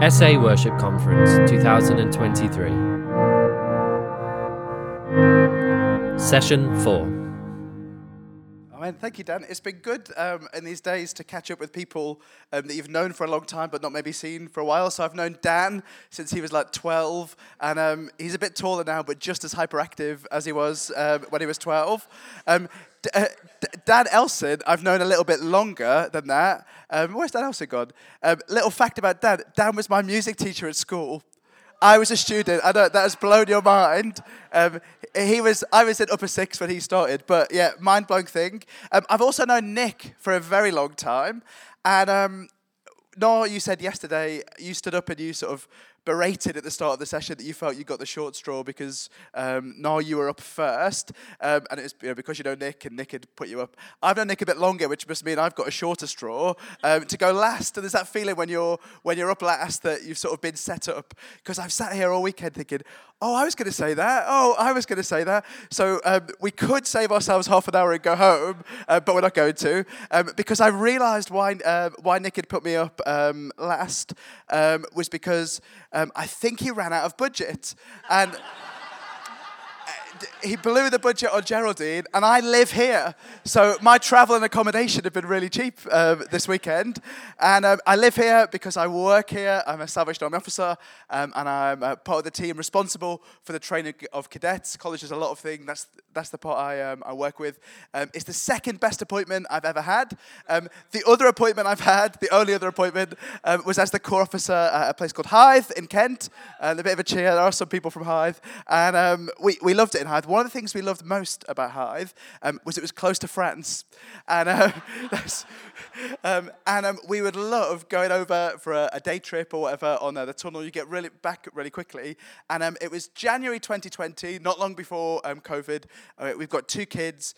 SA Worship Conference 2023. Session 4. Amen. Thank you, Dan. It's been good um, in these days to catch up with people um, that you've known for a long time but not maybe seen for a while. So I've known Dan since he was like 12, and um, he's a bit taller now, but just as hyperactive as he was um, when he was 12. Uh, Dan Elson, I've known a little bit longer than that. Um, where's Dan Elson gone? Um, little fact about Dan Dan was my music teacher at school. I was a student. I know that has blown your mind. Um, he was. I was in upper six when he started, but yeah, mind blowing thing. Um, I've also known Nick for a very long time, and um, Noah, you said yesterday you stood up and you sort of berated at the start of the session that you felt you got the short straw because um, Noah, you were up first, um, and it's you know, because you know Nick and Nick had put you up. I've known Nick a bit longer, which must mean I've got a shorter straw um, to go last. And there's that feeling when you're when you're up last that you've sort of been set up. Because I've sat here all weekend thinking, oh, I was going to say that. Oh, I was going to say that. So um, we could save ourselves half an hour and go home, uh, but we're not going to um, because I realised why uh, why Nick had put me up um, last um, was because um, I think he ran out of budget and. He blew the budget on Geraldine, and I live here. So my travel and accommodation have been really cheap um, this weekend. And um, I live here because I work here. I'm a Salvation Army officer, um, and I'm uh, part of the team responsible for the training of cadets. College is a lot of things. That's that's the part I um, I work with. Um, it's the second best appointment I've ever had. Um, the other appointment I've had, the only other appointment, was as the corps officer at a place called Hythe in Kent. And a bit of a cheer. There are some people from Hythe, and we we loved it in Hythe. One of the things we loved most about Hythe um, was it was close to France. And, uh, um, and um, we would love going over for a, a day trip or whatever on uh, the tunnel. You get really back really quickly. And um, it was January 2020, not long before COVID. Uh, we've got two kids.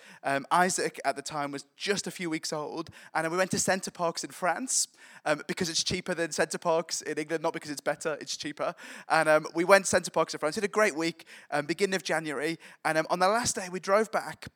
Isaac at the time was just a few weeks old. And we went to Center Parcs in France um, because it's cheaper than Center Parcs in England, not because it's better, it's cheaper. And um, we went Center Parcs in France. We had a great week, um, beginning of January. And um, on the last day, we drove back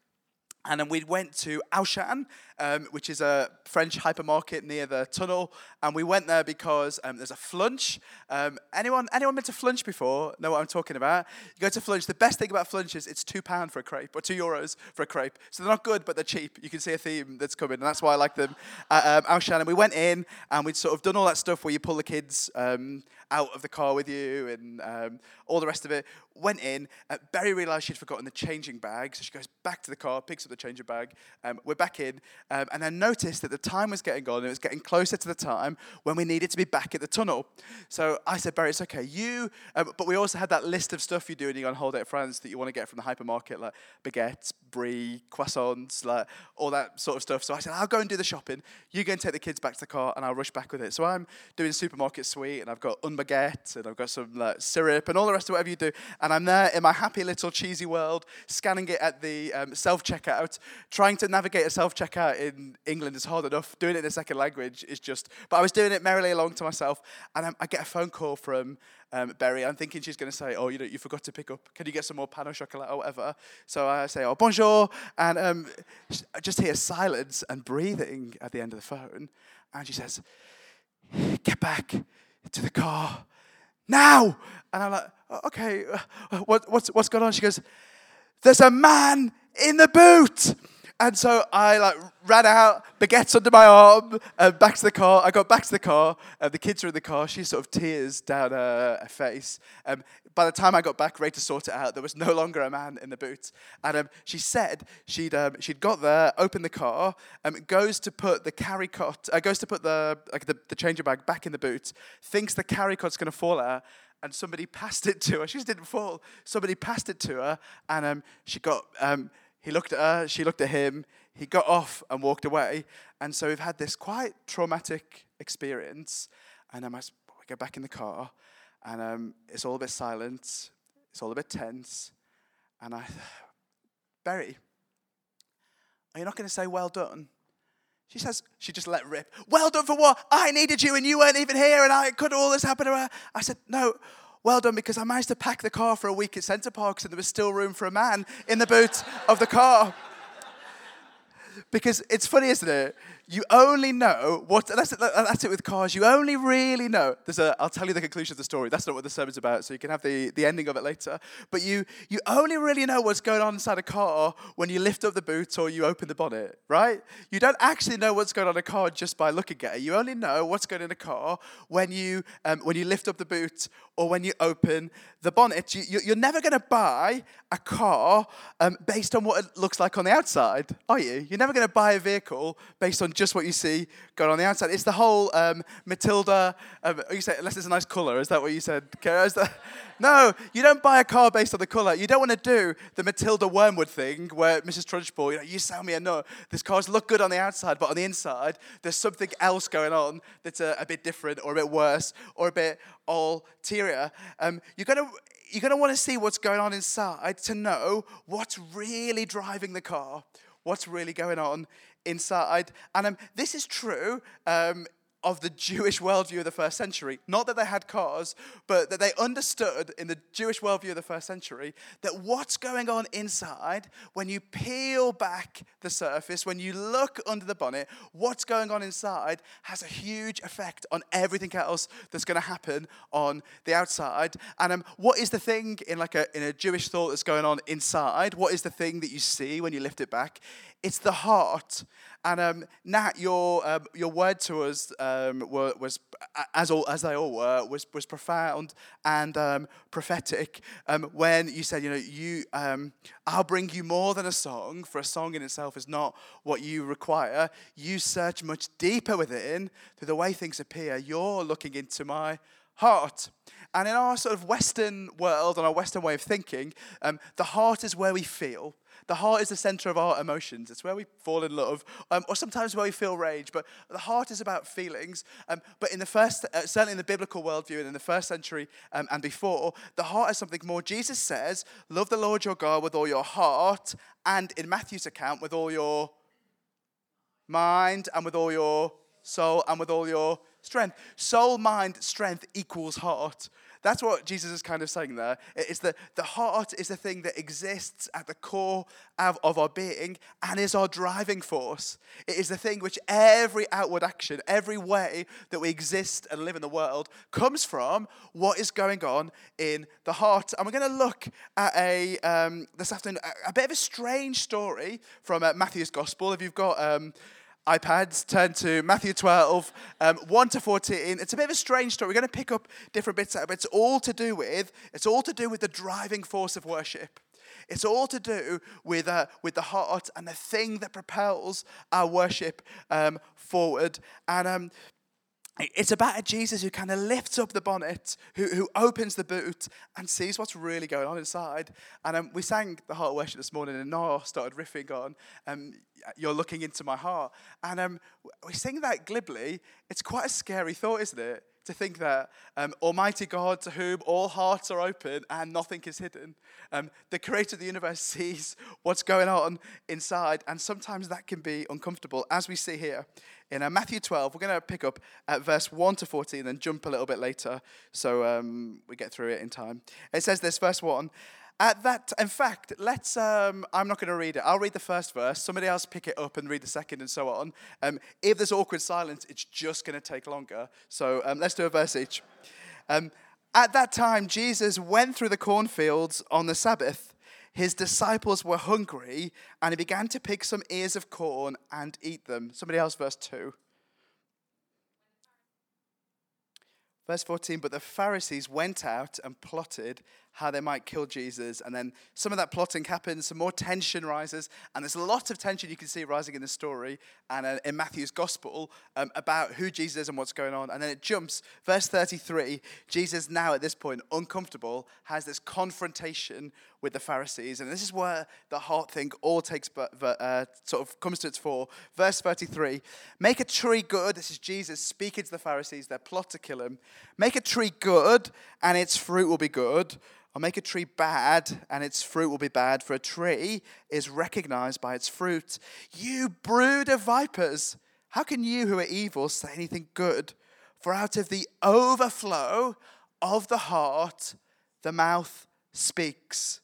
and then we went to Auchan, um, which is a French hypermarket near the tunnel. And we went there because um, there's a flunch. Um, anyone, anyone been to flunch before? Know what I'm talking about? You go to flunch. The best thing about flunch is it's two pound for a crepe or two euros for a crepe. So they're not good, but they're cheap. You can see a theme that's coming, and that's why I like them. At um, Auchan, and we went in and we'd sort of done all that stuff where you pull the kids um, out of the car with you and um, all the rest of it. Went in. Uh, realised she'd forgotten the changing bag, so she goes back to the car, picks up the changing bag. Um, we're back in, um, and then noticed that the time was getting on, and it was getting closer to the time when we needed to be back at the tunnel. So I said, Berry, it's okay. You, um, but we also had that list of stuff you do when you go on holiday at France that you want to get from the hypermarket, like baguettes, brie, croissants, like all that sort of stuff. So I said, I'll go and do the shopping. You go and take the kids back to the car, and I'll rush back with it. So I'm doing supermarket suite, and I've got un baguette, and I've got some like, syrup, and all the rest of whatever you do. And I'm there in my happy little cheesy world, scanning it at the um, self checkout. Trying to navigate a self checkout in England is hard enough. Doing it in a second language is just. But I was doing it merrily along to myself, and um, I get a phone call from um, Berry. I'm thinking she's going to say, "Oh, you know, you forgot to pick up. Can you get some more pain au chocolat or whatever?" So I say, "Oh, bonjour," and um, I just hear silence and breathing at the end of the phone, and she says, "Get back to the car now!" And I'm like, "Okay, uh, what, what's what's going on?" She goes, "There's a man in the boot." And so I like ran out, baguettes under my arm, uh, back to the car. I got back to the car. Uh, the kids are in the car. She's sort of tears down her, her face. Um, by the time I got back, ready to sort it out, there was no longer a man in the boot. And um, she said she'd um, she'd got there, opened the car, um, goes to put the carry cot, uh, goes to put the like the, the changer bag back in the boot, thinks the carry cot's going to fall out, and somebody passed it to her. She just didn't fall. Somebody passed it to her, and um, she got. Um, he looked at her. She looked at him. He got off and walked away. And so we've had this quite traumatic experience. And um, I get back in the car, and um, it's all a bit silent. It's all a bit tense. And I, Berry, are you not going to say well done? She says, she just let rip. Well done for what? I needed you and you weren't even here and I could all this happen to her. I said, no, well done because I managed to pack the car for a week at Center Parcs and there was still room for a man in the boot of the car. Because it's funny, isn't it? You only know what. That's, that's it with cars. You only really know. There's a. I'll tell you the conclusion of the story. That's not what the sermon's about. So you can have the, the ending of it later. But you you only really know what's going on inside a car when you lift up the boot or you open the bonnet, right? You don't actually know what's going on in a car just by looking at it. You only know what's going on in a car when you um, when you lift up the boot or when you open the bonnet. You, you're never going to buy a car um, based on what it looks like on the outside, are you? You're never going to buy a vehicle based on just what you see going on the outside. It's the whole um, Matilda. Um, you say unless it's a nice color. Is that what you said? That, no, you don't buy a car based on the color. You don't want to do the Matilda Wormwood thing where Mrs. Trunchbull, you know, you sell me a no. This car's look good on the outside, but on the inside, there's something else going on that's a, a bit different or a bit worse or a bit ulterior. Um, you're to you're going to want to see what's going on inside to know what's really driving the car, what's really going on inside. And um, this is true um, of the Jewish worldview of the first century. Not that they had cars, but that they understood in the Jewish worldview of the first century that what's going on inside, when you peel back the surface, when you look under the bonnet, what's going on inside has a huge effect on everything else that's going to happen on the outside. And um, what is the thing in like a, in a Jewish thought that's going on inside? What is the thing that you see when you lift it back? It's the heart. And um, Nat, your, um, your word to us um, were, was, as, all, as they all were, was, was profound and um, prophetic um, when you said, you know, you, um, I'll bring you more than a song, for a song in itself is not what you require. You search much deeper within through the way things appear. You're looking into my heart. And in our sort of Western world and our Western way of thinking, the heart is where we feel. The heart is the center of our emotions. It's where we fall in love, um, or sometimes where we feel rage. But the heart is about feelings. Um, but in the first, uh, certainly in the biblical worldview and in the first century um, and before, the heart is something more. Jesus says, "Love the Lord your God with all your heart," and in Matthew's account, with all your mind and with all your soul and with all your strength. Soul, mind, strength equals heart. That's what Jesus is kind of saying there. It's the, the heart is the thing that exists at the core of, of our being and is our driving force. It is the thing which every outward action, every way that we exist and live in the world comes from what is going on in the heart. And we're going to look at a, um, this afternoon, a, a, bit of a strange story from uh, Matthew's Gospel. If you've got. Um, iPads, turn to Matthew 12, um, 1 to 14. It's a bit of a strange story. We're going to pick up different bits out, but it's all to do with, it's all to do with the driving force of worship. It's all to do with, uh, with the heart and the thing that propels our worship um, forward. And um, it's about a Jesus who kind of lifts up the bonnet, who, who opens the boot and sees what's really going on inside. And um, we sang the heart worship this morning, and Noah started riffing on, um, You're looking into my heart. And um, we sing that glibly. It's quite a scary thought, isn't it? to think that um, Almighty God, to whom all hearts are open and nothing is hidden, um, the creator of the universe sees what's going on inside, and sometimes that can be uncomfortable, as we see here in uh, Matthew 12. We're going to pick up at verse 1 to 14 and then jump a little bit later so um, we get through it in time. It says this, verse 1 at that, in fact, let's. Um, I'm not going to read it. I'll read the first verse. Somebody else pick it up and read the second, and so on. Um, if there's awkward silence, it's just going to take longer. So um, let's do a verse each. Um, at that time, Jesus went through the cornfields on the Sabbath. His disciples were hungry, and he began to pick some ears of corn and eat them. Somebody else, verse two. Verse 14, but the Pharisees went out and plotted how they might kill Jesus. And then some of that plotting happens, some more tension rises, and there's a lot of tension you can see rising in the story and uh, in Matthew's gospel um, about who Jesus is and what's going on. And then it jumps, verse 33, Jesus now at this point, uncomfortable, has this confrontation with the Pharisees. And this is where the heart thing all takes, uh, sort of comes to its fore. Verse 33, make a tree good. This is Jesus speaking to the Pharisees, their plot to kill him. Make a tree good, and its fruit will be good I'll make a tree bad, and its fruit will be bad, for a tree is recognized by its fruit. You brood of vipers, how can you who are evil say anything good? For out of the overflow of the heart, the mouth speaks.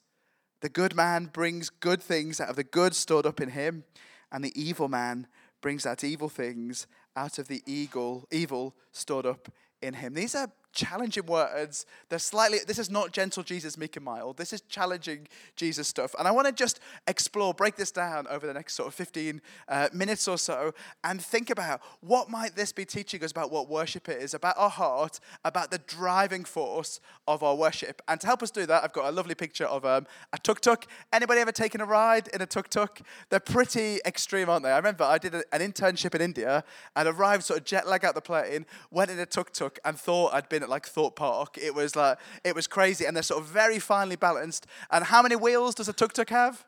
The good man brings good things out of the good stored up in him, and the evil man brings out evil things out of the evil stored up in him. These are challenging words. They're slightly, this is not gentle Jesus, meek and mild. This is challenging Jesus stuff. And I want to just explore, break this down over the next sort of 15 uh, minutes or so and think about what might this be teaching us about what worship is, about our heart, about the driving force of our worship. And to help us do that, I've got a lovely picture of um, a tuk-tuk. Anybody ever taken a ride in a tuk-tuk? They're pretty extreme, aren't they? I remember I did an internship in India and arrived sort of jet lag out the plane, went in a tuk-tuk and thought I'd been at like Thorpe Park. It was like it was crazy, and they're sort of very finely balanced. And how many wheels does a tuk tuk have?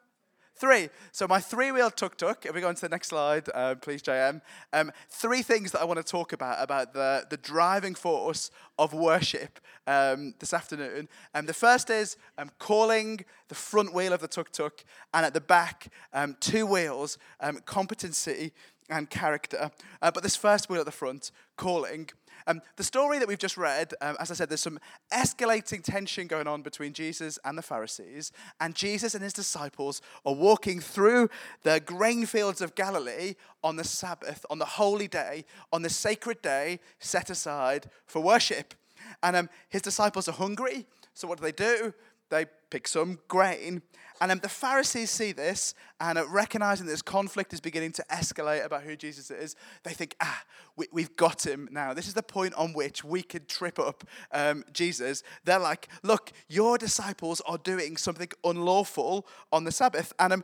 Three. So my three-wheel tuk-tuk. If we go on to the next slide, uh, please, JM. Um, three things that I want to talk about about the the driving force of worship um, this afternoon. And um, the first is um, calling the front wheel of the tuk-tuk, and at the back, um, two wheels, competency and character. Uh, but this first wheel at the front, calling. Um, the story that we've just read, um, as I said, there's some escalating tension going on between Jesus and the Pharisees, and Jesus and his disciples are walking through the grain fields of Galilee on the Sabbath, on the holy day, on the sacred day set aside for worship. And um, his disciples are hungry, so what do they do? They pick some grain and um, the Pharisees see this, and uh, recognizing this conflict is beginning to escalate about who Jesus is, they think, ah, we, have got him now. This is the point on which we could trip up um, Jesus. They're like, look, your disciples are doing something unlawful on the Sabbath. And um,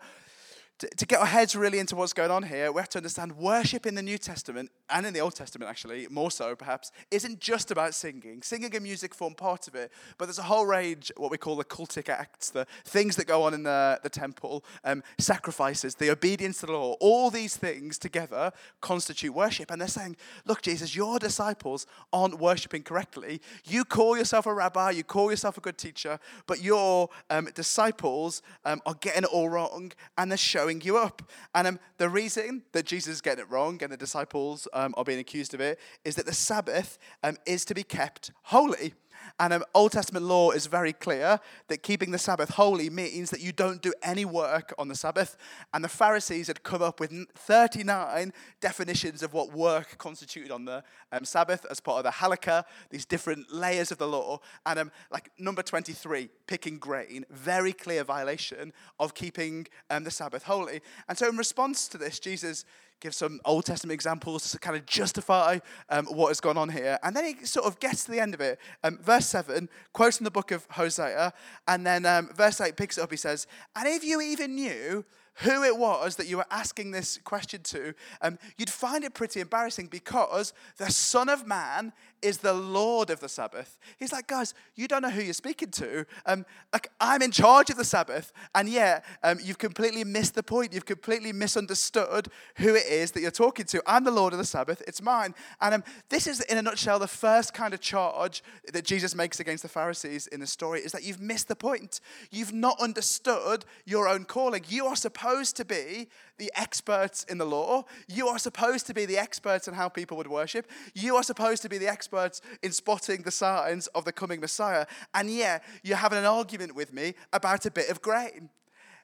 to, to get our heads really into what's going on here, we have to understand worship in the New Testament and in the Old Testament, actually, more so perhaps, isn't just about singing. Singing and music form part of it, but there's a whole range, what we call the cultic acts, the things that go on in the, the temple, um, sacrifices, the obedience to the law. All these things together constitute worship. And they're saying, look, Jesus, your disciples aren't worshiping correctly. You call yourself a rabbi, you call yourself a good teacher, but your um, disciples um, are getting it all wrong and they're showing showing you up. And um, the reason that Jesus is getting it wrong and the disciples um, are being accused of it is that the Sabbath um, is to be kept holy. And um, Old Testament law is very clear that keeping the Sabbath holy means that you don't do any work on the Sabbath. And the Pharisees had come up with 39 definitions of what work constituted on the um, Sabbath as part of the halakha, these different layers of the law. And um, like number 23, picking grain, very clear violation of keeping um, the Sabbath holy. And so, in response to this, Jesus give some Old Testament examples to kind of justify um, what has gone on here. And then he sort of gets to the end of it. Um, verse 7, quotes from the book of Hosea. And then um, verse 8 picks it up. He says, And if you even knew who it was that you were asking this question to, um, you'd find it pretty embarrassing because the Son of Man is the Lord of the Sabbath. He's like, guys, you don't know who you're speaking to. Um, like, I'm in charge of the Sabbath, and yet um, you've completely missed the point. You've completely misunderstood who it is that you're talking to. I'm the Lord of the Sabbath. It's mine. And um, this is, in a nutshell, the first kind of charge that Jesus makes against the Pharisees in the story is that you've missed the point. You've not understood your own calling. You are supposed to be the experts in the law. You are supposed to be the experts in how people would worship. You are supposed to be the experts in spotting the signs of the coming Messiah. And yet, you're having an argument with me about a bit of grain.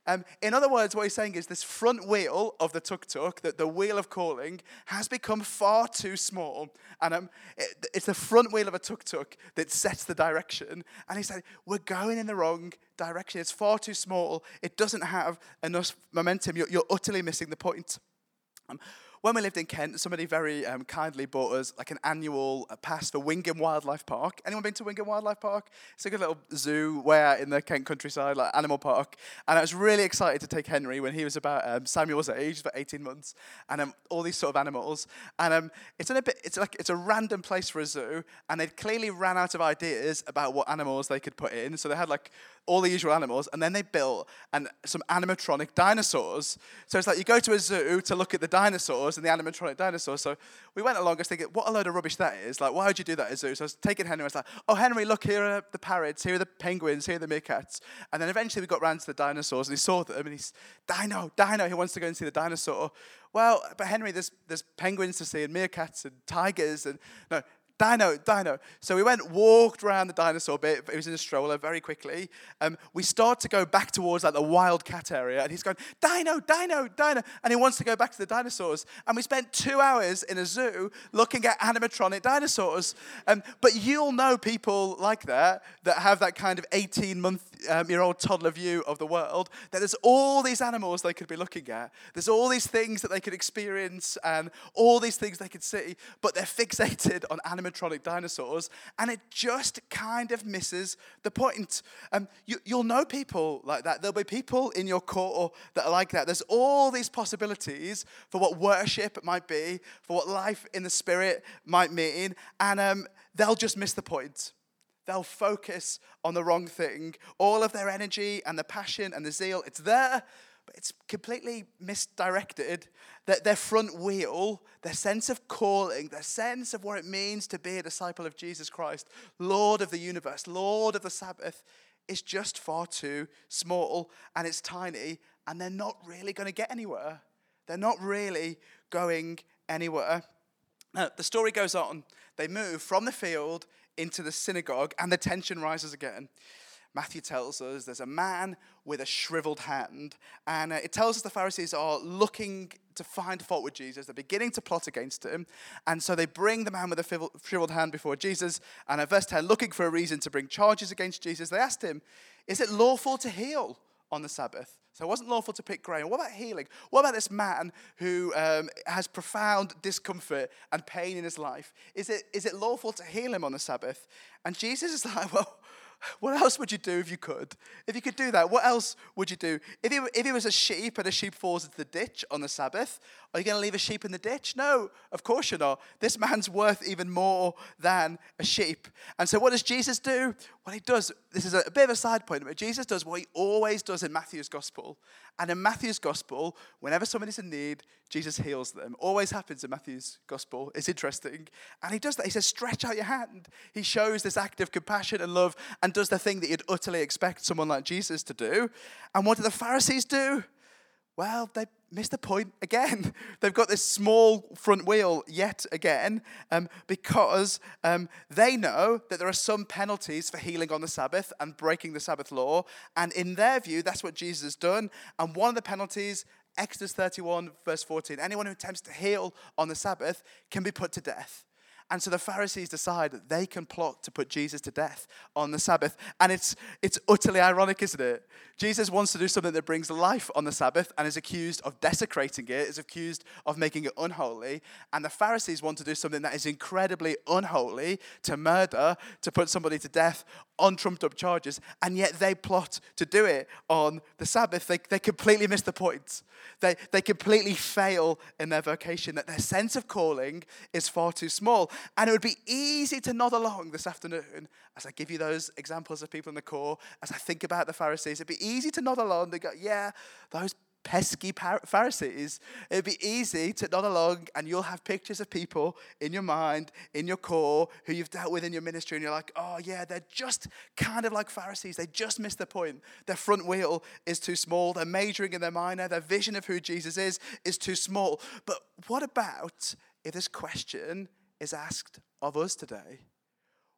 Um, in other words, what he's saying is this front wheel of the tuk tuk, that the wheel of calling, has become far too small. And um, it, it's the front wheel of a tuk tuk that sets the direction. And he said, we're going in the wrong direction. It's far too small. It doesn't have enough momentum. You're, you're utterly missing the point. Um, when we lived in Kent, somebody very um, kindly bought us like an annual uh, pass for Wingham Wildlife Park. Anyone been to Wingham Wildlife Park? It's a good little zoo way out in the Kent countryside, like animal park. And I was really excited to take Henry when he was about um, Samuel's age, for 18 months, and um, all these sort of animals. And um, it's in a bit, it's like it's a random place for a zoo, and they'd clearly ran out of ideas about what animals they could put in. So they had like all the usual animals, and then they built and some animatronic dinosaurs. So it's like you go to a zoo to look at the dinosaurs dinosaurs and the animatronic dinosaurs. So we went along, I was thinking, what a load of rubbish that is. Like, why would you do that at zoo? So I was taking Henry, I was like, oh, Henry, look, here are the parrots, here are the penguins, here are the meerkats. And then eventually we got round to the dinosaurs and he saw them and he's, Dino, Dino, he wants to go and see the dinosaur. Well, but Henry, there's, there's penguins to see and meerkats and tigers and, no, dino, dino. So we went, walked around the dinosaur bit. It was in a stroller very quickly. Um, we start to go back towards like the wildcat area, and he's going, dino, dino, dino. And he wants to go back to the dinosaurs. And we spent two hours in a zoo looking at animatronic dinosaurs. Um, but you'll know people like that, that have that kind of 18 month um, year old toddler view of the world, that there's all these animals they could be looking at. There's all these things that they could experience and all these things they could see, but they're fixated on animatronic dinosaurs, and it just kind of misses the point. Um, you, you'll know people like that. There'll be people in your corps that are like that. There's all these possibilities for what worship might be, for what life in the spirit might mean, and um, they'll just miss the point. They'll focus on the wrong thing. All of their energy and the passion and the zeal, it's there, but it's completely misdirected. That their front wheel, their sense of calling, their sense of what it means to be a disciple of Jesus Christ, Lord of the universe, Lord of the Sabbath, is just far too small and it's tiny, and they're not really going to get anywhere. They're not really going anywhere. Now, the story goes on. They move from the field into the synagogue, and the tension rises again. Matthew tells us there's a man with a shriveled hand, and uh, it tells us the Pharisees are looking to find fault with Jesus. They're beginning to plot against him, and so they bring the man with a shriveled hand before Jesus. And at verse 10, looking for a reason to bring charges against Jesus, they asked him, Is it lawful to heal on the Sabbath? So it wasn't lawful to pick grain. What about healing? What about this man who um, has profound discomfort and pain in his life? Is it, is it lawful to heal him on the Sabbath? And Jesus is like, well, what else would you do if you could? If you could do that, what else would you do? If it, if was a sheep and a sheep falls into the ditch on the Sabbath, are you going to leave a sheep in the ditch? No, of course you're not. This man's worth even more than a sheep. And so, what does Jesus do? Well, he does, this is a, a bit of a side point, but Jesus does what he always does in Matthew's gospel. And in Matthew's gospel, whenever somebody's in need, Jesus heals them. Always happens in Matthew's gospel. It's interesting. And he does that. He says, stretch out your hand. He shows this act of compassion and love and does the thing that you'd utterly expect someone like Jesus to do. And what do the Pharisees do? Well, they missed the point again. They've got this small front wheel yet again um, because um, they know that there are some penalties for healing on the Sabbath and breaking the Sabbath law. And in their view, that's what Jesus has done. And one of the penalties, Exodus 31, verse 14, anyone who attempts to heal on the Sabbath can be put to death. And so the Pharisees decide that they can plot to put Jesus to death on the Sabbath. And it's, it's utterly ironic, isn't it? Jesus wants to do something that brings life on the Sabbath and is accused of desecrating it, is accused of making it unholy. And the Pharisees want to do something that is incredibly unholy, to murder, to put somebody to death on trumped up charges. And yet they plot to do it on the Sabbath. They, they completely miss the point. They, they completely fail in their vocation, that their sense of calling is far too small. And it would be easy to nod along this afternoon as I give you those examples of people in the corps, as I think about the Pharisees. It'd be easy to nod along and go, yeah, those pesky Pharisees. It'd be easy to nod along and you'll have pictures of people in your mind, in your corps, who you've dealt with in your ministry, and you're like, oh, yeah, they're just kind of like Pharisees. They just missed the point. Their front wheel is too small. They're majoring in their minor. Their vision of who Jesus is is too small. But what about if this question is asked of us today?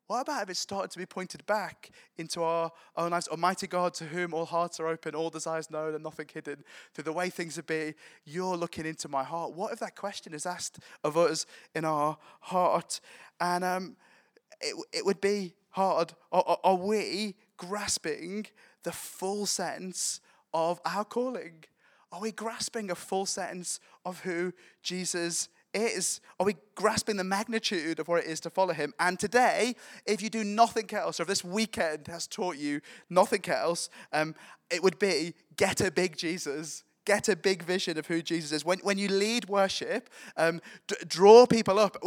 What about if it started to be pointed back into our own lives? Almighty God, to whom all hearts are open, all desires known, and nothing hidden, through the way things would be, you're looking into my heart. What if that question is asked of us in our heart? And um, it, it would be hard. Are, are we grasping the full sense of our calling? Are we grasping a full sense of who Jesus is, are we grasping the magnitude of what it is to follow him? And today, if you do nothing else, or if this weekend has taught you nothing else, um, it would be get a big Jesus get a big vision of who Jesus is. When, when you lead worship, um, d- draw people up.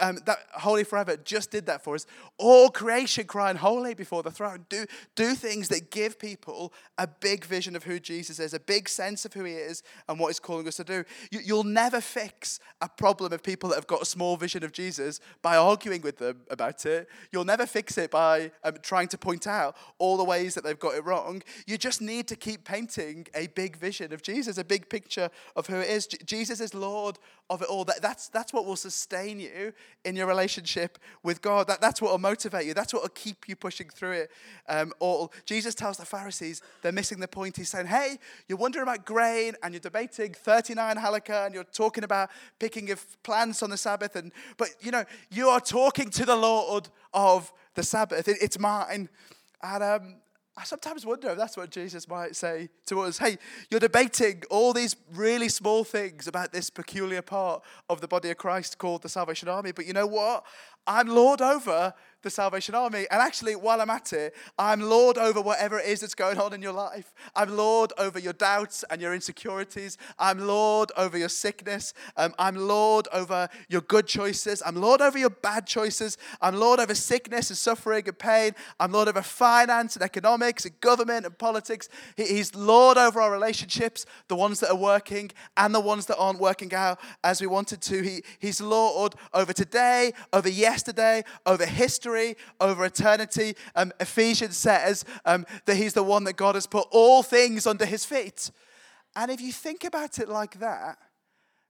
Um, that Holy Forever just did that for us. All creation crying holy before the throne. Do, do things that give people a big vision of who Jesus is, a big sense of who he is and what he's calling us to do. You, you'll never fix a problem of people that have got a small vision of Jesus by arguing with them about it. You'll never fix it by um, trying to point out all the ways that they've got it wrong. You just need to keep painting a big vision of Jesus. Jesus, a big picture of who it is. Jesus is Lord of it all. That, that's, that's what will sustain you in your relationship with God. That, that's what will motivate you. That's what will keep you pushing through it. Um, all. Jesus tells the Pharisees they're missing the point. He's saying, hey, you're wondering about grain and you're debating 39 halakha and you're talking about picking of plants on the Sabbath. And, but, you know, you are talking to the Lord of the Sabbath. It, it's mine. And um, I sometimes wonder if that's what Jesus might say to us. Hey, you're debating all these really small things about this peculiar part of the body of Christ called the Salvation Army, but you know what? I'm Lord over the Salvation Army. And actually, while I'm at it, I'm Lord over whatever it is that's going on in your life. I'm Lord over your doubts and your insecurities. I'm Lord over your sickness. Um, I'm Lord over your good choices. I'm Lord over your bad choices. I'm Lord over sickness and suffering and pain. I'm Lord over finance and economics and government and politics. He, he's Lord over our relationships, the ones that are working and the ones that aren't working out as we wanted to. He, he's Lord over today, over yesterday, over history over eternity. Um, Ephesians says um, that he's the one that God has put all things under his feet. And if you think about it like that,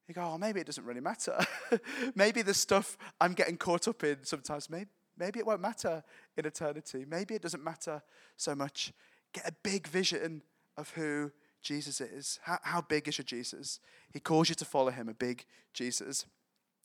you go, oh, maybe it doesn't really matter. maybe the stuff I'm getting caught up in sometimes, maybe, maybe it won't matter in eternity. Maybe it doesn't matter so much. Get a big vision of who Jesus is. How, how big is your Jesus? He calls you to follow him, a big Jesus.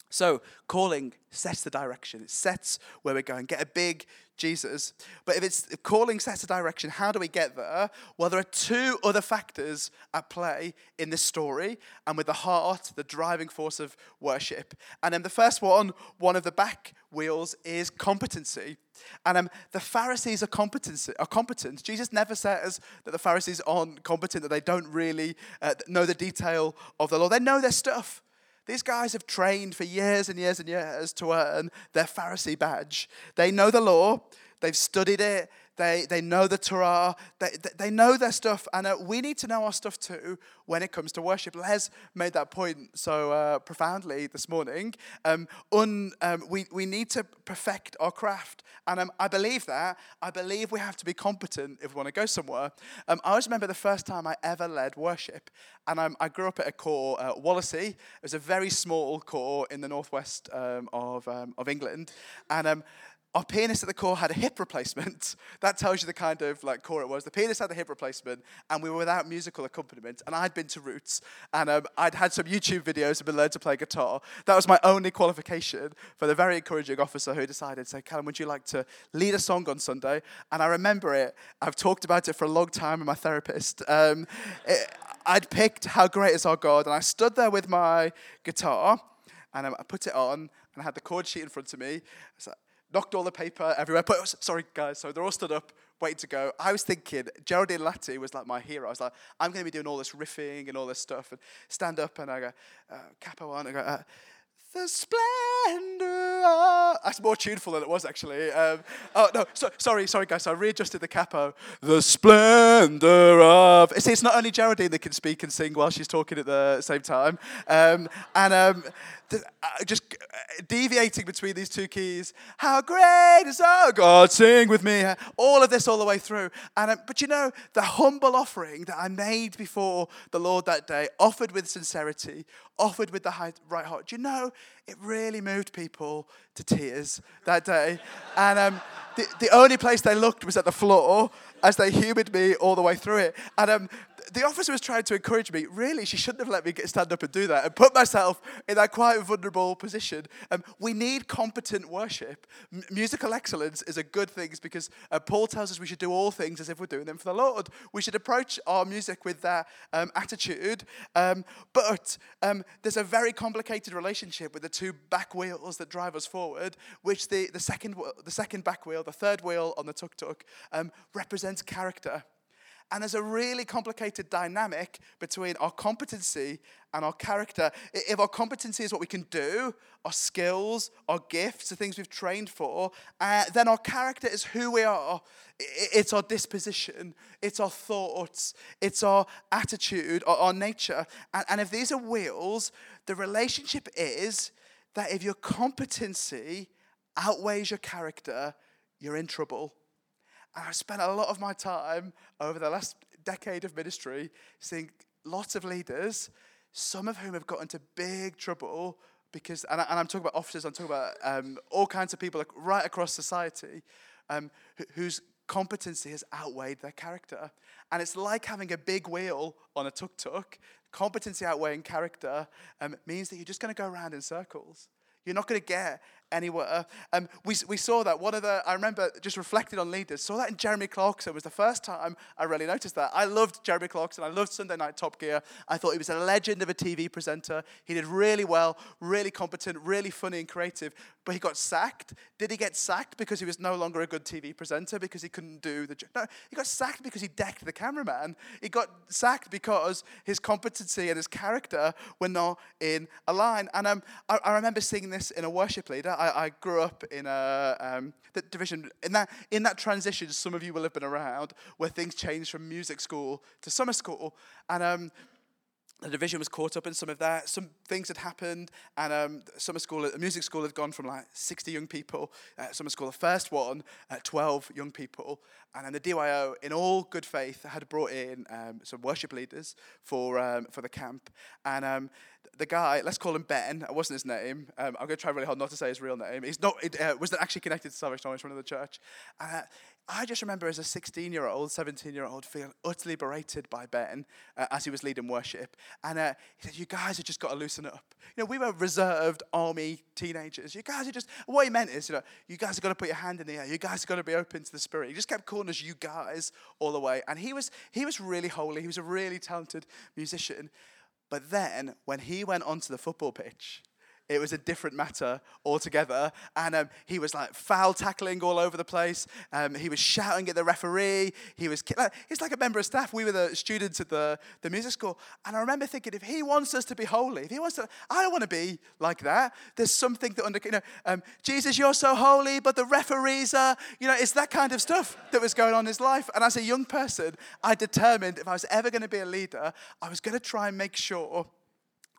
So, calling sets the direction. It sets where we're going. Get a big Jesus. But if it's if calling sets the direction, how do we get there? Well, there are two other factors at play in this story and with the heart, the driving force of worship. And then the first one, one of the back wheels, is competency. And um, the Pharisees are competent, are competent. Jesus never says that the Pharisees aren't competent, that they don't really uh, know the detail of the law. They know their stuff. These guys have trained for years and years and years to uh, earn their Pharisee badge. They know the law, they've studied it, they, they know the Torah, they, they know their stuff, and uh, we need to know our stuff too when it comes to worship. Les made that point so uh, profoundly this morning. Um, un, um, we, we need to perfect our craft, and um, I believe that. I believe we have to be competent if we want to go somewhere. Um, I always remember the first time I ever led worship, and um, I grew up at a corps, uh, Wallasey. It was a very small corps in the northwest um, of, of England, and our pianist at the corps had a hip replacement. that tells you the kind of like corps it was. The pianist had a hip replacement, and we were without musical accompaniment. And I'd been to Roots, and um, I'd had some YouTube videos and been learned to play guitar. That was my only qualification for the very encouraging officer who decided, "Say, Callum, would you like to lead a song on Sunday?" And I remember it. I've talked about it for a long time with my therapist. Um, it, I'd picked "How Great Is Our God," and I stood there with my guitar, and um, I put it on, and I had the chord sheet in front of me. So knocked all the paper everywhere. But sorry, guys, so they're all stood up, waiting to go. I was thinking Geraldine Latty was like my hero. I was like, I'm going to be doing all this riffing and all this stuff, and stand up and I go, uh, capo on, I go. Uh, the splendor. That's more tuneful than it was actually. Um, oh no, so, sorry, sorry guys. So I readjusted the capo. The splendor of. See, it's not only Geraldine that can speak and sing while she's talking at the same time. Um, and um, just uh, deviating between these two keys. How great is our God? Sing with me. All of this all the way through. And um, but you know the humble offering that I made before the Lord that day, offered with sincerity, offered with the right heart. Do you know it really moved people to tears that day? And um, the, the only place they looked was at the floor as they humoured me all the way through it. And um, the officer was trying to encourage me. Really, she shouldn't have let me get, stand up and do that and put myself in that quite vulnerable position. Um, we need competent worship. M- musical excellence is a good thing because uh, Paul tells us we should do all things as if we're doing them for the Lord. We should approach our music with that um, attitude. Um, but um, there's a very complicated relationship with the two back wheels that drive us forward, which the, the, second, the second back wheel, the third wheel on the tuk tuk, um, represents character. And there's a really complicated dynamic between our competency and our character. If our competency is what we can do, our skills, our gifts, the things we've trained for, uh, then our character is who we are. It's our disposition, it's our thoughts, it's our attitude, our, our nature. And, and if these are wheels, the relationship is that if your competency outweighs your character, you're in trouble. And I've spent a lot of my time over the last decade of ministry seeing lots of leaders, some of whom have got into big trouble because, and, I, I'm talking about officers, I'm talking about um, all kinds of people like, right across society um, wh- whose competency has outweighed their character. And it's like having a big wheel on a tuk tuk. Competency outweighing character um, means that you're just going to go around in circles. You're not going to get anywhere. Um, we, we saw that. One of the, I remember just reflecting on leaders, saw that in Jeremy Clarkson. It was the first time I really noticed that. I loved Jeremy Clarkson. I loved Sunday Night Top Gear. I thought he was a legend of a TV presenter. He did really well, really competent, really funny and creative. But he got sacked. Did he get sacked because he was no longer a good TV presenter because he couldn't do the? No, he got sacked because he decked the cameraman. He got sacked because his competency and his character were not in a line. And um, I, I remember seeing this in a worship leader. I, I grew up in a um, the division in that in that transition. Some of you will have been around where things changed from music school to summer school, and um, the division was caught up in some of that. Some things had happened, and um, summer school, the music school had gone from like 60 young people. Uh, summer school, the first one, uh, 12 young people, and then the DYO, in all good faith, had brought in um, some worship leaders for um, for the camp. And um, the guy, let's call him Ben. That wasn't his name. Um, I'm going to try really hard not to say his real name. He's not. It uh, wasn't actually connected to Salvation Army from the church. I just remember as a 16 year old, 17 year old, feeling utterly berated by Ben uh, as he was leading worship. And uh, he said, You guys have just got to loosen up. You know, we were reserved army teenagers. You guys are just, what he meant is, you know, you guys have got to put your hand in the air. You guys have got to be open to the Spirit. He just kept calling us you guys all the way. And he was, he was really holy. He was a really talented musician. But then when he went onto the football pitch, it was a different matter altogether. And um, he was like foul tackling all over the place. Um, he was shouting at the referee. He was, like, he's like a member of staff. We were the students at the, the music school. And I remember thinking, if he wants us to be holy, if he wants to, I don't want to be like that. There's something that under, you know, um, Jesus, you're so holy, but the referees are, you know, it's that kind of stuff that was going on in his life. And as a young person, I determined if I was ever going to be a leader, I was going to try and make sure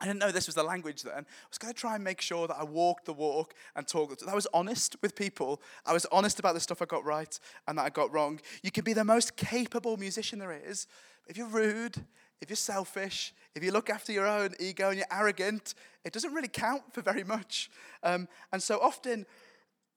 I didn't know this was the language then. I was going to try and make sure that I walked the walk and talked. I was honest with people. I was honest about the stuff I got right and that I got wrong. You can be the most capable musician there is. If you're rude, if you're selfish, if you look after your own ego and you're arrogant, it doesn't really count for very much. Um, and so often,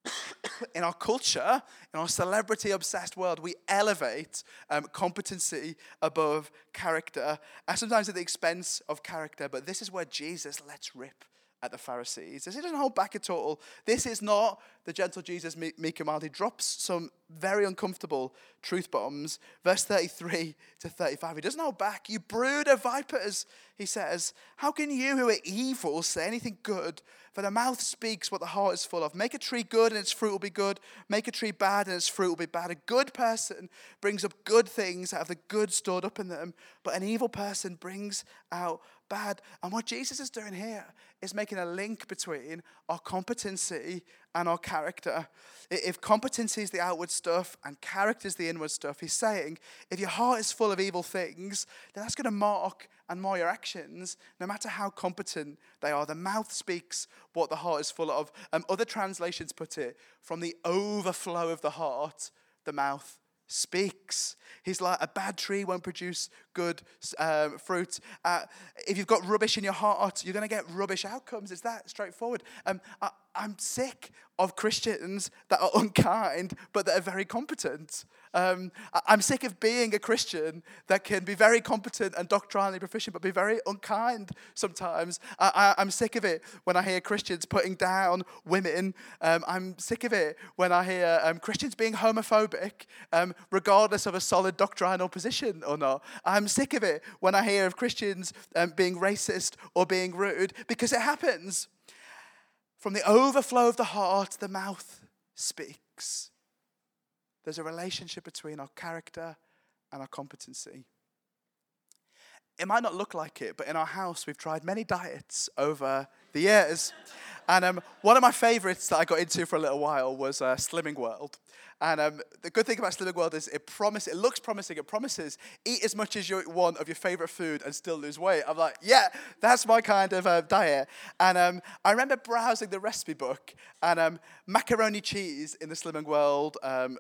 in our culture, in our celebrity obsessed world, we elevate um, competency above character, and sometimes at the expense of character. But this is where Jesus lets rip at the Pharisees. This doesn't hold back at all. This is not the gentle Jesus, meek and mild. He drops some very uncomfortable truth bombs. Verse 33 to 35. He doesn't hold back. You brood of vipers, he says. How can you who are evil say anything good? For the mouth speaks what the heart is full of. Make a tree good and its fruit will be good. Make a tree bad and its fruit will be bad. A good person brings up good things out of the good stored up in them, but an evil person brings out bad. And what Jesus is doing here is making a link between our competency and our character. If competency is the outward stuff and character is the inward stuff, he's saying if your heart is full of evil things, then that's going to mark and mar your actions, no matter how competent they are. The mouth speaks what the heart is full of. Um, other translations put it from the overflow of the heart, the mouth speaks. He's like, a bad tree won't produce good um, fruit. Uh, if you've got rubbish in your heart, you're going to get rubbish outcomes. It's that straightforward. Um, I, I'm sick of Christians that are unkind but that are very competent. Um, I'm sick of being a Christian that can be very competent and doctrinally proficient but be very unkind sometimes. I, am sick of it when I hear Christians putting down women. Um, I'm sick of it when I hear um, Christians being homophobic um, regardless of a solid doctrinal position or not. I'm sick of it when I hear of Christians um, being racist or being rude because it happens. From the overflow of the heart, the mouth speaks. There's a relationship between our character and our competency. It might not look like it, but in our house, we've tried many diets over the years. And um, one of my favorites that I got into for a little while was uh, Slimming World. And um, the good thing about Slimming World is it promises, it looks promising, it promises eat as much as you want of your favorite food and still lose weight. I'm like, yeah, that's my kind of uh, diet. And um, I remember browsing the recipe book and um, macaroni cheese in the Slimming World um,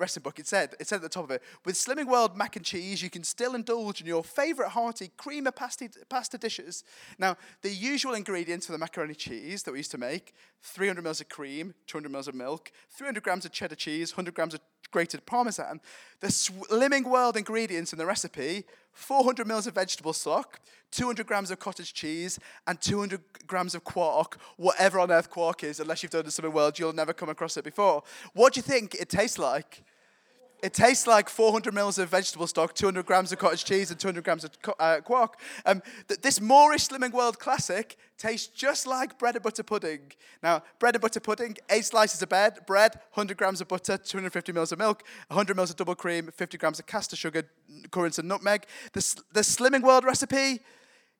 recipe book, it said, it said at the top of it, with Slimming World mac and cheese, you can still indulge in your favourite hearty creamer pasta, pasta dishes. Now, the usual ingredients for the macaroni cheese that we used to make 300 mils of cream, 200 mils of milk, 300 grams of cheddar cheese, 100 grams of grated parmesan. The Slimming World ingredients in the recipe 400 mils of vegetable stock, 200 grams of cottage cheese, and 200 grams of quark, whatever on earth quark is, unless you've done the Slimming World, you'll never come across it before. What do you think it tastes like? It tastes like 400 mils of vegetable stock, 200 grams of cottage cheese, and 200 grams of uh, quark. Um, th- this moreish Slimming World classic tastes just like bread and butter pudding. Now, bread and butter pudding, eight slices of bread, bread 100 grams of butter, 250 mils of milk, 100 mils of double cream, 50 grams of caster sugar, currants, and nutmeg. The, the Slimming World recipe,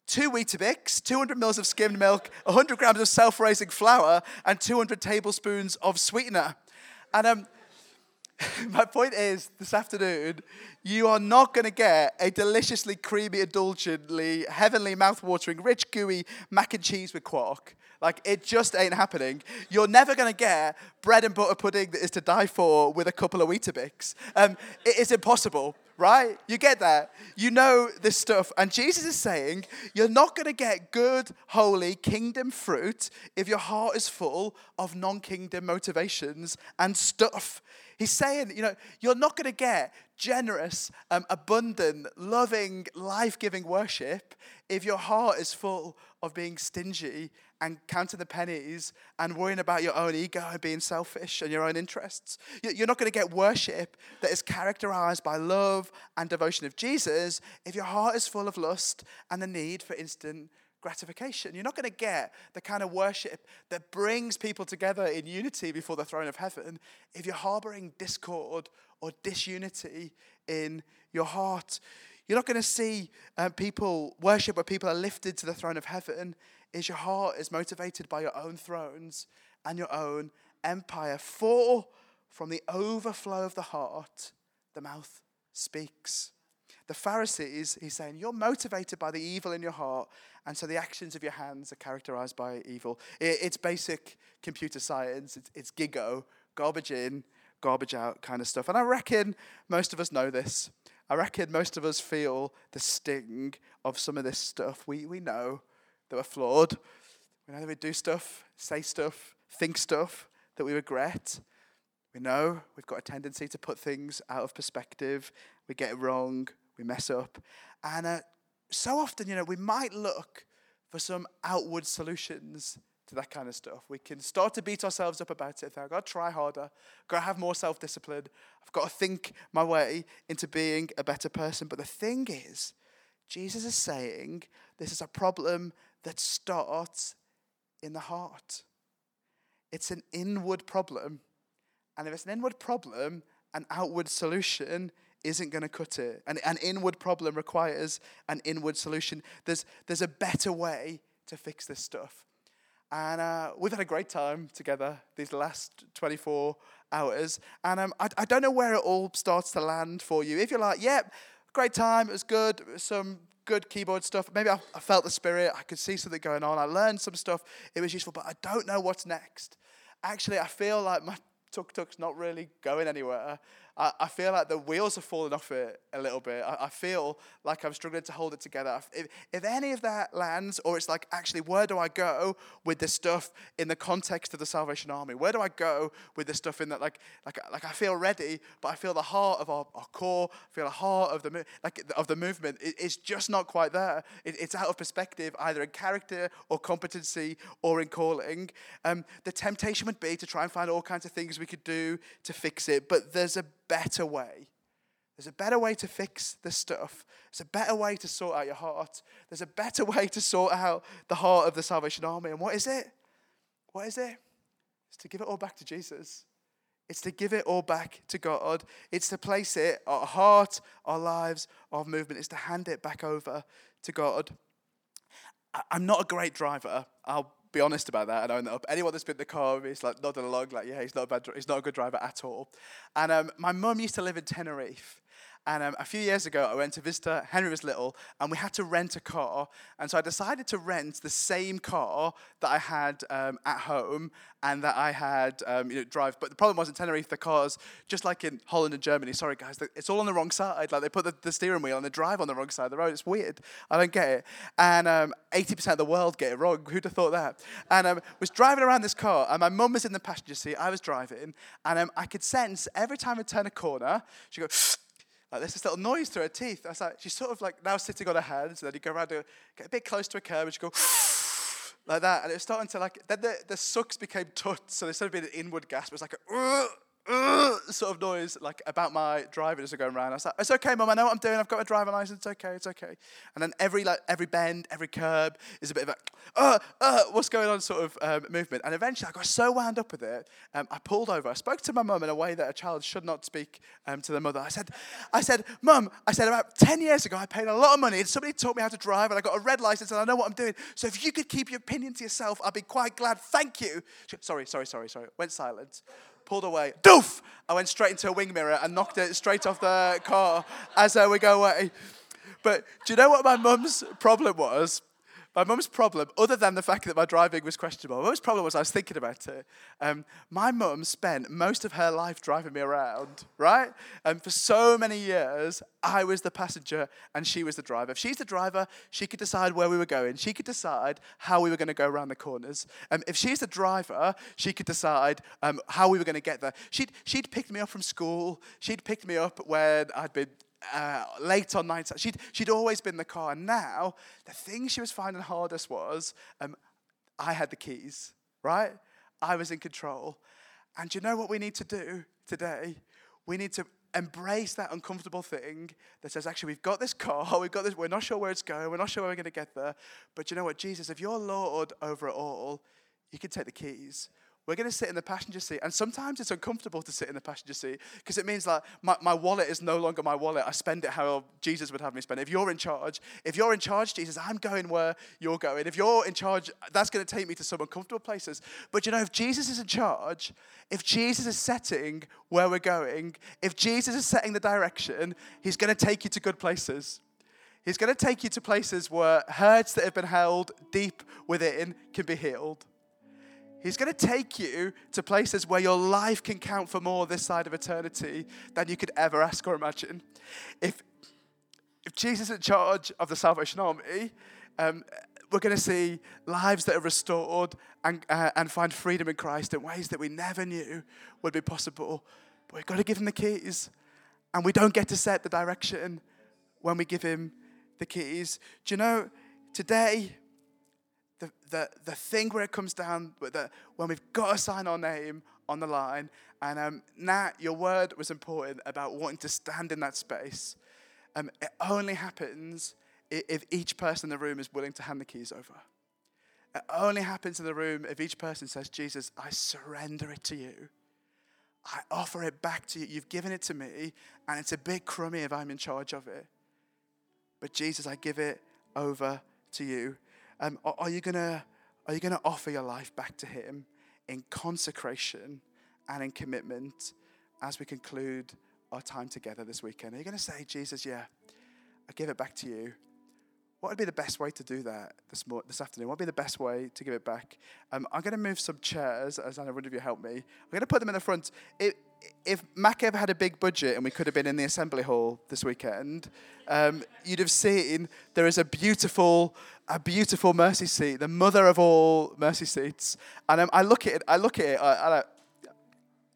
two Weetabix, 200 mils of skimmed milk, 100 grams of self-raising flour, and 200 tablespoons of sweetener. And um, my point is, this afternoon, you are not going to get a deliciously creamy, indulgently, heavenly, mouth-watering, rich, gooey mac and cheese with quark. Like, it just ain't happening. You're never going to get bread and butter pudding that is to die for with a couple of Weetabix. Um, it is impossible, right? You get that. You know this stuff. And Jesus is saying, you're not going to get good, holy, kingdom fruit if your heart is full of non-kingdom motivations and stuff. He's saying, you know, you're not going to get generous, um, abundant, loving, life giving worship if your heart is full of being stingy and counting the pennies and worrying about your own ego and being selfish and your own interests. You're not going to get worship that is characterized by love and devotion of Jesus if your heart is full of lust and the need for instant gratification. You're not going to get the kind of worship that brings people together in unity before the throne of heaven if you're harboring discord or disunity in your heart. You're not going to see uh, people worship where people are lifted to the throne of heaven if your heart is motivated by your own thrones and your own empire. For from the overflow of the heart, the mouth speaks. The Pharisees, he's saying, you're motivated by the evil in your heart and so the actions of your hands are characterized by evil. It's basic computer science, it's, it's gigo, garbage in, garbage out kind of stuff. And I reckon most of us know this. I reckon most of us feel the sting of some of this stuff. We, we know that we're flawed. We know that we do stuff, say stuff, think stuff that we regret. We know we've got a tendency to put things out of perspective. We get it wrong. We mess up. And uh, so often, you know, we might look for some outward solutions to that kind of stuff. We can start to beat ourselves up about it. I've got to try harder, I've got to have more self discipline, I've got to think my way into being a better person. But the thing is, Jesus is saying this is a problem that starts in the heart. It's an inward problem. And if it's an inward problem, an outward solution isn't going to cut it. And an inward problem requires an inward solution. There's, there's a better way to fix this stuff. And uh, we've had a great time together these last 24 hours. And um, I, I don't know where it all starts to land for you. If you're like, yep, yeah, great time, it was good, some good keyboard stuff. Maybe I, I felt the spirit, I could see something going on, I learned some stuff, it was useful, but I don't know what's next. Actually, I feel like my tuk tuk's not really going anywhere. I, I feel like the wheels are falling off it a little bit. I, I feel like I'm struggling to hold it together. If, if any of that lands, or it's like, actually, where do I go with this stuff in the context of the Salvation Army? Where do I go with this stuff in that, like, like, like I feel ready, but I feel the heart of our, our corps, I feel the heart of the, like, of the movement. It, it's just not quite there. It, it's out of perspective, either in character or competency or in calling. Um, the temptation would be to try and find all kinds of things we could do to fix it, but there's a better way. There's a better way to fix this stuff. There's a better way to sort out your heart. There's a better way to sort out the heart of the Salvation Army. And what is it? What is it? It's to give it all back to Jesus. It's to give it all back to God. It's to place it, our heart, our lives, our movement. It's to hand it back over to God. I'm not a great driver. I'll be honest about that and own that up. Anyone that's been in the car is like nodding along, like, yeah, he's not a bad, he's not a good driver at all. And um, my mum used to live in Tenerife, And um, a few years ago, I went to visit her. Henry was little, and we had to rent a car. And so I decided to rent the same car that I had um, at home and that I had um, you know, drive. But the problem was in Tenerife, the cars, just like in Holland and Germany, sorry guys, it's all on the wrong side. Like they put the, the steering wheel and the drive on the wrong side of the road. It's weird. I don't get it. And um, 80% of the world get it wrong. Who'd have thought that? And um, was driving around this car, and my mum was in the passenger seat. I was driving, and um, I could sense every time I turn a corner, she go like there's this little noise through her teeth. I was like, she's sort of like now sitting on her hands, and then you go around, to, get a bit close to a curb, and she go like that, and it was starting to like. Then the, the sucks became tuts, so instead of being an inward gasp, it was like a sort of noise like about my driving as I go around. I was like, it's okay, mum, I know what I'm doing. I've got a driving license. It's okay, it's okay. And then every like every bend, every curb is a bit of a, uh, uh, what's going on sort of um, movement. And eventually I got so wound up with it, um, I pulled over. I spoke to my mum in a way that a child should not speak um, to their mother. I said, I said, mum, I said about 10 years ago I paid a lot of money and somebody taught me how to drive and I got a red license and I know what I'm doing. So if you could keep your opinion to yourself, I'd be quite glad. Thank you. She, sorry, sorry, sorry, sorry. Went silent pulled away. Doof! I went straight into a wing mirror and knocked it straight off the car as uh, we go away. But do you know what my mum's problem was? My mum's problem, other than the fact that my driving was questionable, my mum's problem was I was thinking about it. Um, my mum spent most of her life driving me around, right? And for so many years, I was the passenger and she was the driver. If she's the driver, she could decide where we were going. She could decide how we were going to go around the corners. Um, if she's the driver, she could decide um, how we were going to get there. She'd, she'd picked me up from school. She'd picked me up when I'd been uh, late on nights. She'd, she'd always been the car. And now, the thing she was finding hardest was um, I had the keys, right? I was in control. And you know what we need to do today? We need to embrace that uncomfortable thing that says, actually, we've got this car, we've got this, we're not sure where it's going, we're not sure where we're going to get there. But you know what, Jesus, if you're Lord over it all, you can take the keys. We're going to sit in the passenger seat. And sometimes it's uncomfortable to sit in the passenger seat because it means like my, my wallet is no longer my wallet. I spend it how Jesus would have me spend it. If you're in charge, if you're in charge, Jesus, I'm going where you're going. If you're in charge, that's going to take me to some uncomfortable places. But you know, if Jesus is in charge, if Jesus is setting where we're going, if Jesus is setting the direction, he's going to take you to good places. He's going to take you to places where hurts that have been held deep within can be healed. He's going to take you to places where your life can count for more this side of eternity than you could ever ask or imagine. If, if Jesus is in charge of the Salvation Army, um, we're going to see lives that are restored and, uh, and find freedom in Christ in ways that we never knew would be possible. But we've got to give him the keys. And we don't get to set the direction when we give him the keys. Do you know, today, the, the, the thing where it comes down, when we've got to sign our name on the line, and um, Nat, your word was important about wanting to stand in that space. Um, it only happens if each person in the room is willing to hand the keys over. It only happens in the room if each person says, Jesus, I surrender it to you. I offer it back to you. You've given it to me, and it's a bit crummy if I'm in charge of it. But Jesus, I give it over to you. Um, are you gonna are you gonna offer your life back to Him in consecration and in commitment as we conclude our time together this weekend? Are you gonna say, Jesus, yeah, I give it back to you? What would be the best way to do that this, this afternoon? What would be the best way to give it back? Um, I'm going to move some chairs, as Anna, one of you help me. I'm going to put them in the front. It, if Mac ever had a big budget and we could have been in the assembly hall this weekend, um, you'd have seen there is a beautiful, a beautiful mercy seat, the mother of all mercy seats. And um, I look at it, I look at it, I, I,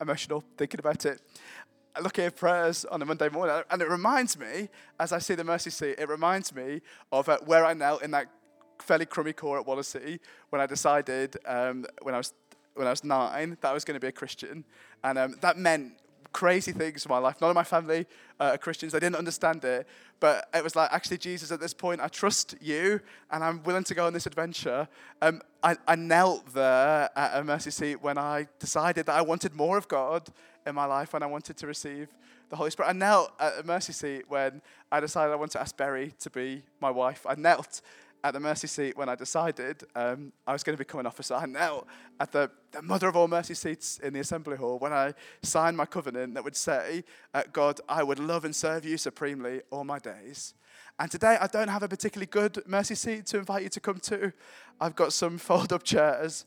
emotional thinking about it. I look at prayers on a Monday morning, and it reminds me, as I see the mercy seat, it reminds me of uh, where I knelt in that fairly crummy corps at Wallasey when I decided um, when I was when I was nine that I was going to be a Christian, and um, that meant crazy things in my life. None of my family uh, are Christians. They didn't understand it. But it was like, actually, Jesus, at this point, I trust you and I'm willing to go on this adventure. Um, I, I knelt there at a mercy seat when I decided that I wanted more of God in my life, when I wanted to receive the Holy Spirit. I knelt at a mercy seat when I decided I wanted to ask Berry to be my wife. I knelt at the mercy seat when I decided um, I was going to become an officer. I knelt at the, the mother of all mercy seats in the assembly hall when I signed my covenant that would say, uh, God, I would love and serve you supremely all my days. And today I don't have a particularly good mercy seat to invite you to come to. I've got some fold up chairs.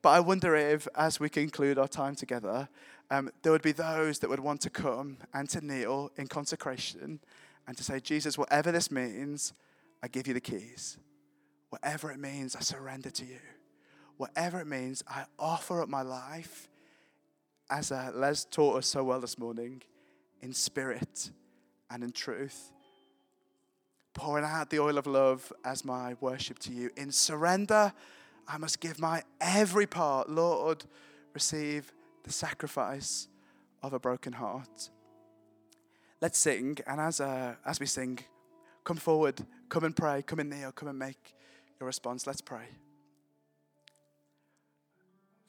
But I wonder if, as we conclude our time together, um, there would be those that would want to come and to kneel in consecration and to say, Jesus, whatever this means, I give you the keys. Whatever it means, I surrender to you. Whatever it means, I offer up my life, as uh, Les taught us so well this morning, in spirit and in truth. Pouring out the oil of love as my worship to you. In surrender, I must give my every part. Lord, receive the sacrifice of a broken heart. Let's sing, and as, uh, as we sing, come forward, come and pray, come and kneel, come and make your response. Let's pray.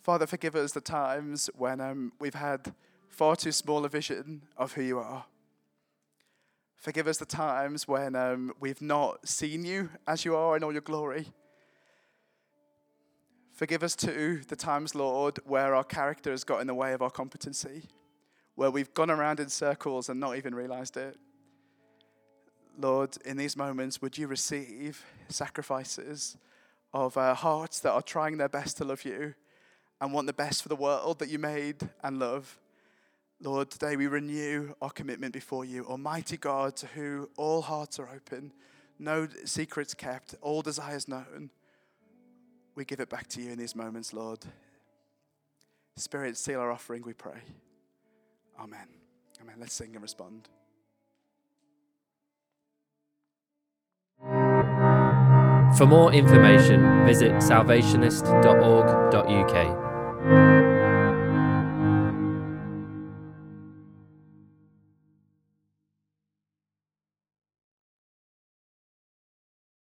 Father, forgive us the times when um, we've had far too small a vision of who you are. Forgive us the times when um, we've not seen you as you are in all your glory. Forgive us too the times, Lord, where our character has got in the way of our competency, where we've gone around in circles and not even realized it. Lord, in these moments, would you receive sacrifices of uh, hearts that are trying their best to love you and want the best for the world that you made and love? Lord, today we renew our commitment before you, Almighty God, to who all hearts are open, no secrets kept, all desires known. We give it back to you in these moments, Lord. Spirit, seal our offering, we pray. Amen. Amen. Let's sing and respond. For more information, visit salvationist.org.uk.